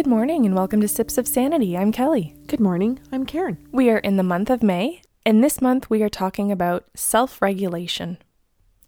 Good morning and welcome to Sips of Sanity. I'm Kelly. Good morning. I'm Karen. We are in the month of May, and this month we are talking about self regulation.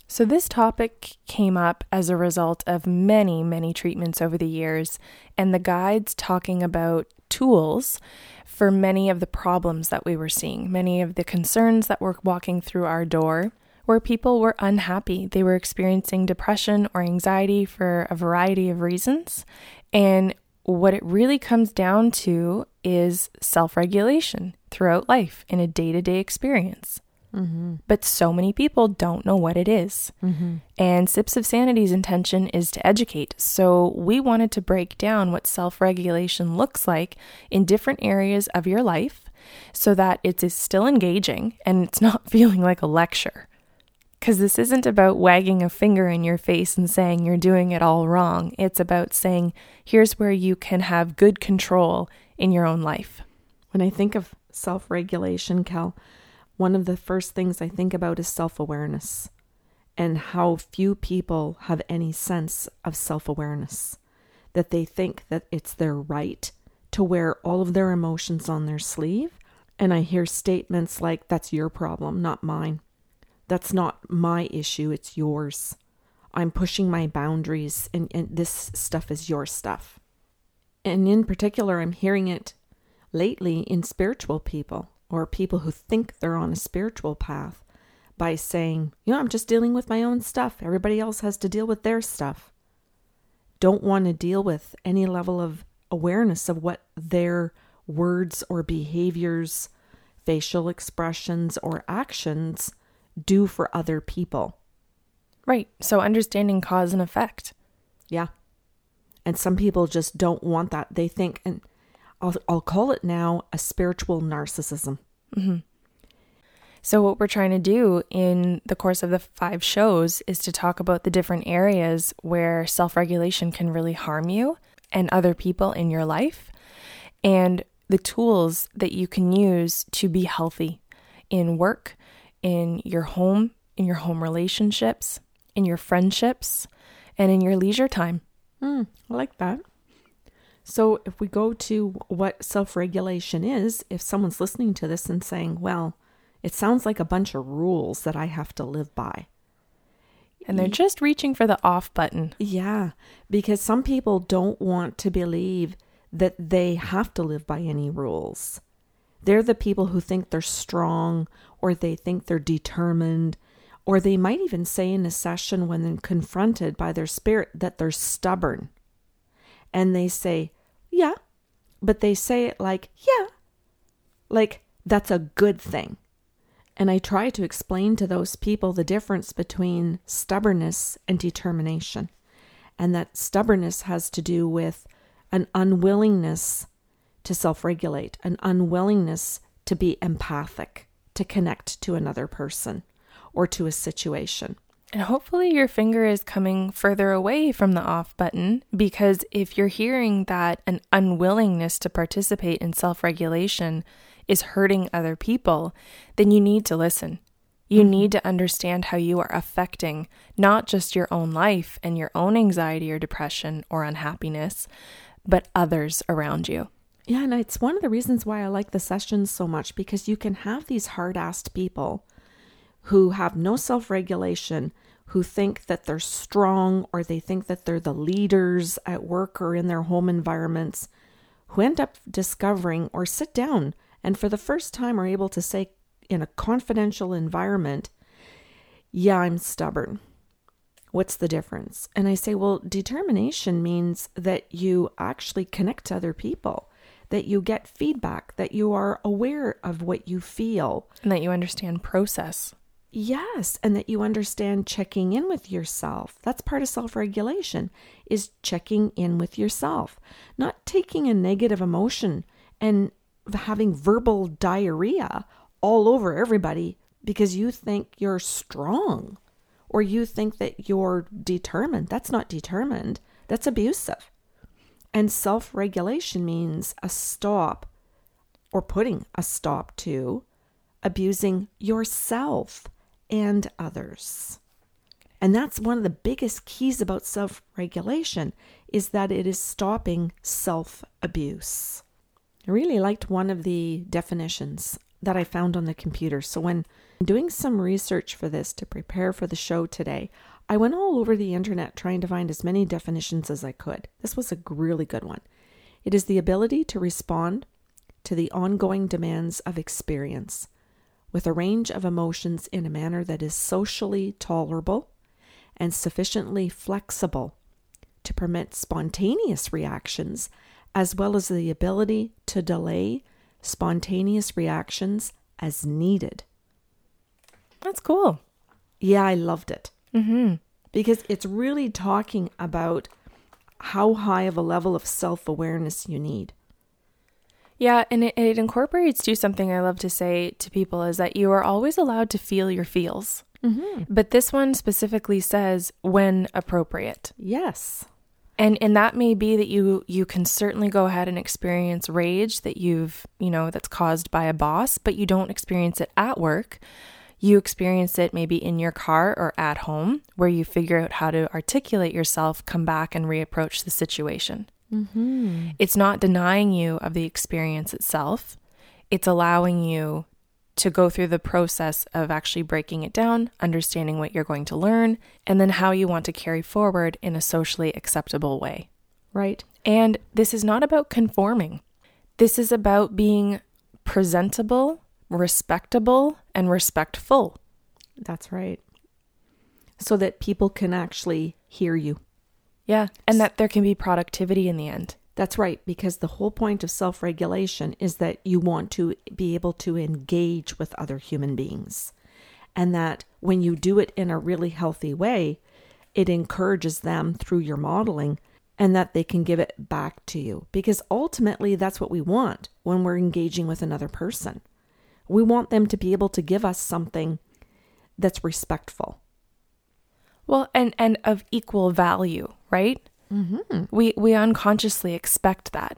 So, this topic came up as a result of many, many treatments over the years, and the guides talking about tools for many of the problems that we were seeing, many of the concerns that were walking through our door, where people were unhappy. They were experiencing depression or anxiety for a variety of reasons, and what it really comes down to is self regulation throughout life in a day to day experience. Mm-hmm. But so many people don't know what it is. Mm-hmm. And Sips of Sanity's intention is to educate. So we wanted to break down what self regulation looks like in different areas of your life so that it is still engaging and it's not feeling like a lecture. Because this isn't about wagging a finger in your face and saying you're doing it all wrong. It's about saying, here's where you can have good control in your own life. When I think of self regulation, Cal, one of the first things I think about is self awareness and how few people have any sense of self awareness. That they think that it's their right to wear all of their emotions on their sleeve. And I hear statements like, that's your problem, not mine. That's not my issue, it's yours. I'm pushing my boundaries, and, and this stuff is your stuff. And in particular, I'm hearing it lately in spiritual people or people who think they're on a spiritual path by saying, you know, I'm just dealing with my own stuff. Everybody else has to deal with their stuff. Don't want to deal with any level of awareness of what their words or behaviors, facial expressions, or actions do for other people. Right. So understanding cause and effect. Yeah. And some people just don't want that. They think, and I'll, I'll call it now a spiritual narcissism. Mm-hmm. So, what we're trying to do in the course of the five shows is to talk about the different areas where self regulation can really harm you and other people in your life, and the tools that you can use to be healthy in work, in your home, in your home relationships, in your friendships, and in your leisure time. Mm, I like that. So, if we go to what self regulation is, if someone's listening to this and saying, well, it sounds like a bunch of rules that I have to live by. And they're just reaching for the off button. Yeah, because some people don't want to believe that they have to live by any rules. They're the people who think they're strong or they think they're determined, or they might even say in a session when confronted by their spirit that they're stubborn. And they say, Yeah, but they say it like, Yeah, like that's a good thing. And I try to explain to those people the difference between stubbornness and determination. And that stubbornness has to do with an unwillingness to self regulate, an unwillingness to be empathic, to connect to another person or to a situation. And hopefully, your finger is coming further away from the off button because if you're hearing that an unwillingness to participate in self regulation is hurting other people, then you need to listen. You mm-hmm. need to understand how you are affecting not just your own life and your own anxiety or depression or unhappiness, but others around you. Yeah, and it's one of the reasons why I like the sessions so much because you can have these hard assed people who have no self regulation, who think that they're strong or they think that they're the leaders at work or in their home environments, who end up discovering or sit down and for the first time are able to say in a confidential environment, Yeah, I'm stubborn. What's the difference? And I say, Well, determination means that you actually connect to other people that you get feedback, that you are aware of what you feel, and that you understand process. Yes, and that you understand checking in with yourself. That's part of self-regulation is checking in with yourself, not taking a negative emotion and having verbal diarrhea all over everybody because you think you're strong or you think that you're determined. That's not determined. That's abusive. And self regulation means a stop or putting a stop to abusing yourself and others. And that's one of the biggest keys about self-regulation is that it is stopping self-abuse. I really liked one of the definitions that I found on the computer. So when doing some research for this to prepare for the show today, I went all over the internet trying to find as many definitions as I could. This was a really good one. It is the ability to respond to the ongoing demands of experience with a range of emotions in a manner that is socially tolerable and sufficiently flexible to permit spontaneous reactions, as well as the ability to delay spontaneous reactions as needed. That's cool. Yeah, I loved it. Mm-hmm. Because it's really talking about how high of a level of self awareness you need. Yeah, and it, it incorporates to something I love to say to people is that you are always allowed to feel your feels. Mm-hmm. But this one specifically says when appropriate. Yes. And and that may be that you you can certainly go ahead and experience rage that you've, you know, that's caused by a boss, but you don't experience it at work. You experience it maybe in your car or at home where you figure out how to articulate yourself, come back and reapproach the situation. Mm-hmm. It's not denying you of the experience itself. It's allowing you to go through the process of actually breaking it down, understanding what you're going to learn, and then how you want to carry forward in a socially acceptable way. Right. And this is not about conforming. This is about being presentable, respectable, and respectful. That's right. So that people can actually hear you. Yeah. And that there can be productivity in the end. That's right, because the whole point of self regulation is that you want to be able to engage with other human beings. And that when you do it in a really healthy way, it encourages them through your modeling and that they can give it back to you. Because ultimately, that's what we want when we're engaging with another person. We want them to be able to give us something that's respectful. Well, and, and of equal value, right? Mm-hmm. We we unconsciously expect that.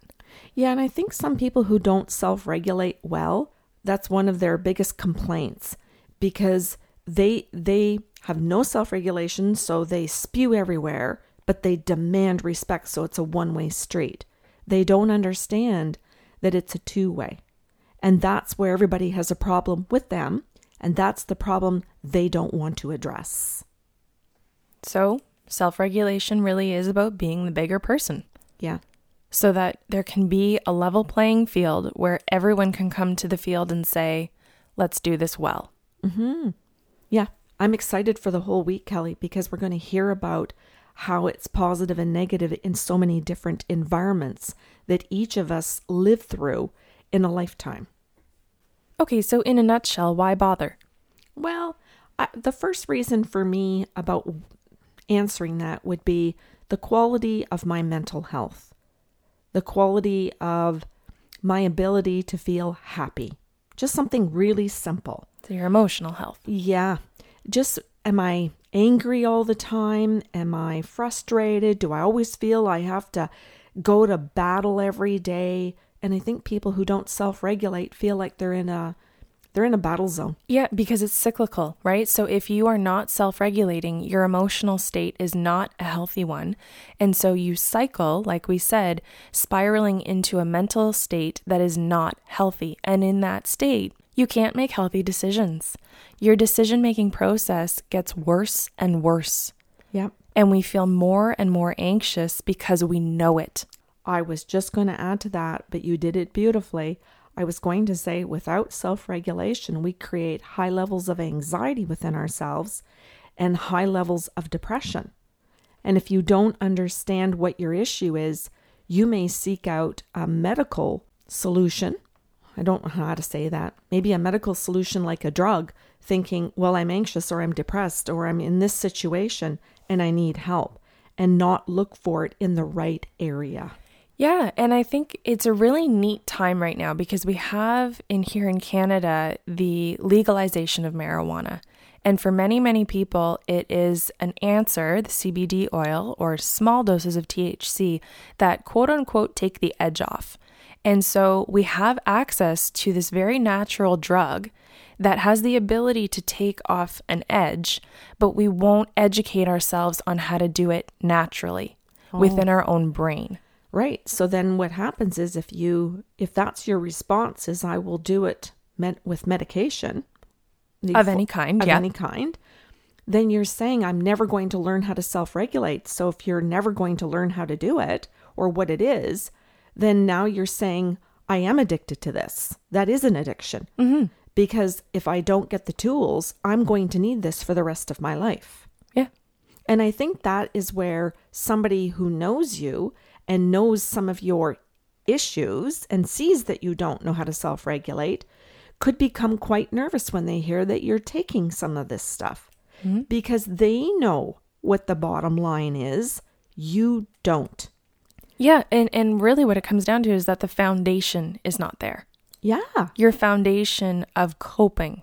Yeah, and I think some people who don't self regulate well, that's one of their biggest complaints because they they have no self regulation, so they spew everywhere, but they demand respect, so it's a one way street. They don't understand that it's a two way. And that's where everybody has a problem with them, and that's the problem they don't want to address. So, self regulation really is about being the bigger person Yeah. so that there can be a level playing field where everyone can come to the field and say, let's do this well. Mm-hmm. Yeah. I'm excited for the whole week, Kelly, because we're going to hear about how it's positive and negative in so many different environments that each of us live through in a lifetime. Okay, so in a nutshell, why bother? Well, I, the first reason for me about answering that would be the quality of my mental health, the quality of my ability to feel happy. Just something really simple. So, your emotional health. Yeah. Just am I angry all the time? Am I frustrated? Do I always feel I have to go to battle every day? And I think people who don't self-regulate feel like they're in a they're in a battle zone. Yeah, because it's cyclical, right? So if you are not self regulating, your emotional state is not a healthy one. And so you cycle, like we said, spiraling into a mental state that is not healthy. And in that state, you can't make healthy decisions. Your decision making process gets worse and worse. Yep. And we feel more and more anxious because we know it. I was just going to add to that, but you did it beautifully. I was going to say, without self regulation, we create high levels of anxiety within ourselves and high levels of depression. And if you don't understand what your issue is, you may seek out a medical solution. I don't know how to say that. Maybe a medical solution like a drug, thinking, well, I'm anxious or I'm depressed or I'm in this situation and I need help, and not look for it in the right area. Yeah, and I think it's a really neat time right now because we have in here in Canada the legalization of marijuana. And for many, many people, it is an answer, the CBD oil or small doses of THC that quote unquote take the edge off. And so we have access to this very natural drug that has the ability to take off an edge, but we won't educate ourselves on how to do it naturally oh. within our own brain. Right. So then what happens is if you if that's your response is I will do it with medication of any kind, of yeah. any kind, then you're saying I'm never going to learn how to self-regulate. So if you're never going to learn how to do it or what it is, then now you're saying I am addicted to this. That is an addiction. Mm-hmm. Because if I don't get the tools, I'm going to need this for the rest of my life. Yeah. And I think that is where somebody who knows you and knows some of your issues and sees that you don't know how to self regulate could become quite nervous when they hear that you're taking some of this stuff mm-hmm. because they know what the bottom line is. You don't. Yeah, and and really what it comes down to is that the foundation is not there. Yeah. Your foundation of coping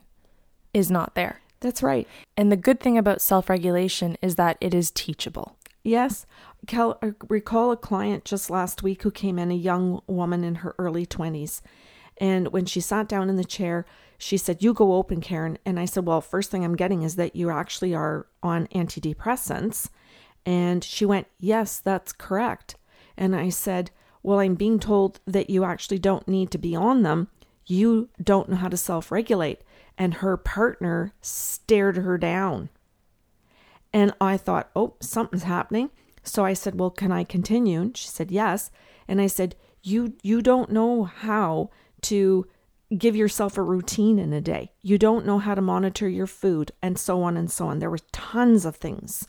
is not there. That's right. And the good thing about self-regulation is that it is teachable. Yes. Cal, I recall a client just last week who came in, a young woman in her early 20s. And when she sat down in the chair, she said, You go open, Karen. And I said, Well, first thing I'm getting is that you actually are on antidepressants. And she went, Yes, that's correct. And I said, Well, I'm being told that you actually don't need to be on them. You don't know how to self regulate. And her partner stared her down. And I thought, Oh, something's happening. So I said, Well, can I continue? And she said, Yes. And I said, You you don't know how to give yourself a routine in a day. You don't know how to monitor your food and so on and so on. There were tons of things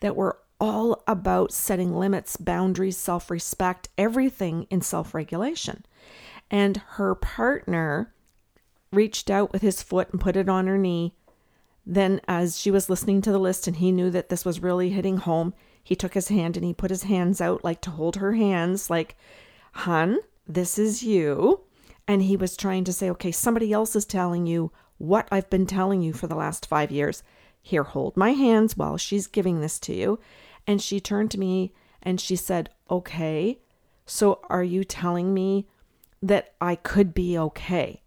that were all about setting limits, boundaries, self respect, everything in self regulation. And her partner reached out with his foot and put it on her knee. Then, as she was listening to the list and he knew that this was really hitting home, he took his hand and he put his hands out like to hold her hands, like, Hun, this is you. And he was trying to say, okay, somebody else is telling you what I've been telling you for the last five years. Here, hold my hands while she's giving this to you. And she turned to me and she said, Okay, so are you telling me that I could be okay?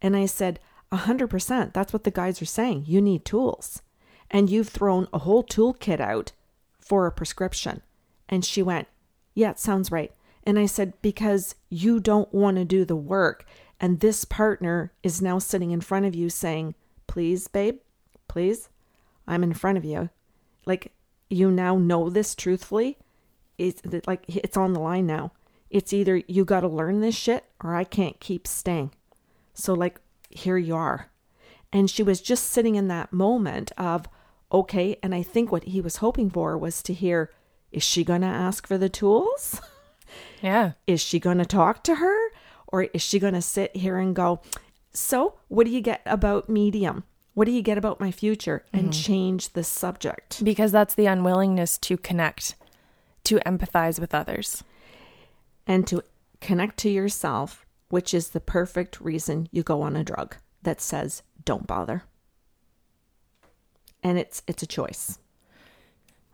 And I said, A hundred percent. That's what the guys are saying. You need tools. And you've thrown a whole toolkit out for a prescription. And she went, Yeah, it sounds right. And I said, Because you don't want to do the work. And this partner is now sitting in front of you saying, Please, babe, please, I'm in front of you. Like, you now know this truthfully, it's like it's on the line now. It's either you got to learn this shit or I can't keep staying. So, like, here you are. And she was just sitting in that moment of, okay. And I think what he was hoping for was to hear, is she going to ask for the tools? Yeah. is she going to talk to her? Or is she going to sit here and go, so what do you get about medium? What do you get about my future? And mm-hmm. change the subject. Because that's the unwillingness to connect, to empathize with others. And to connect to yourself, which is the perfect reason you go on a drug that says, don't bother. And it's it's a choice.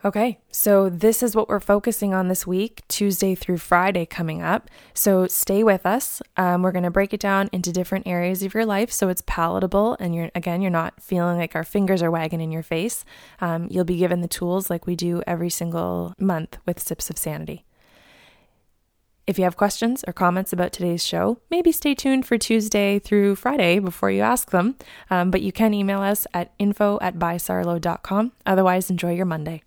Okay, so this is what we're focusing on this week, Tuesday through Friday coming up. So stay with us. Um, we're going to break it down into different areas of your life so it's palatable and you're, again, you're not feeling like our fingers are wagging in your face. Um, you'll be given the tools like we do every single month with Sips of Sanity. If you have questions or comments about today's show, maybe stay tuned for Tuesday through Friday before you ask them. Um, but you can email us at info at bysarlo.com. Otherwise, enjoy your Monday.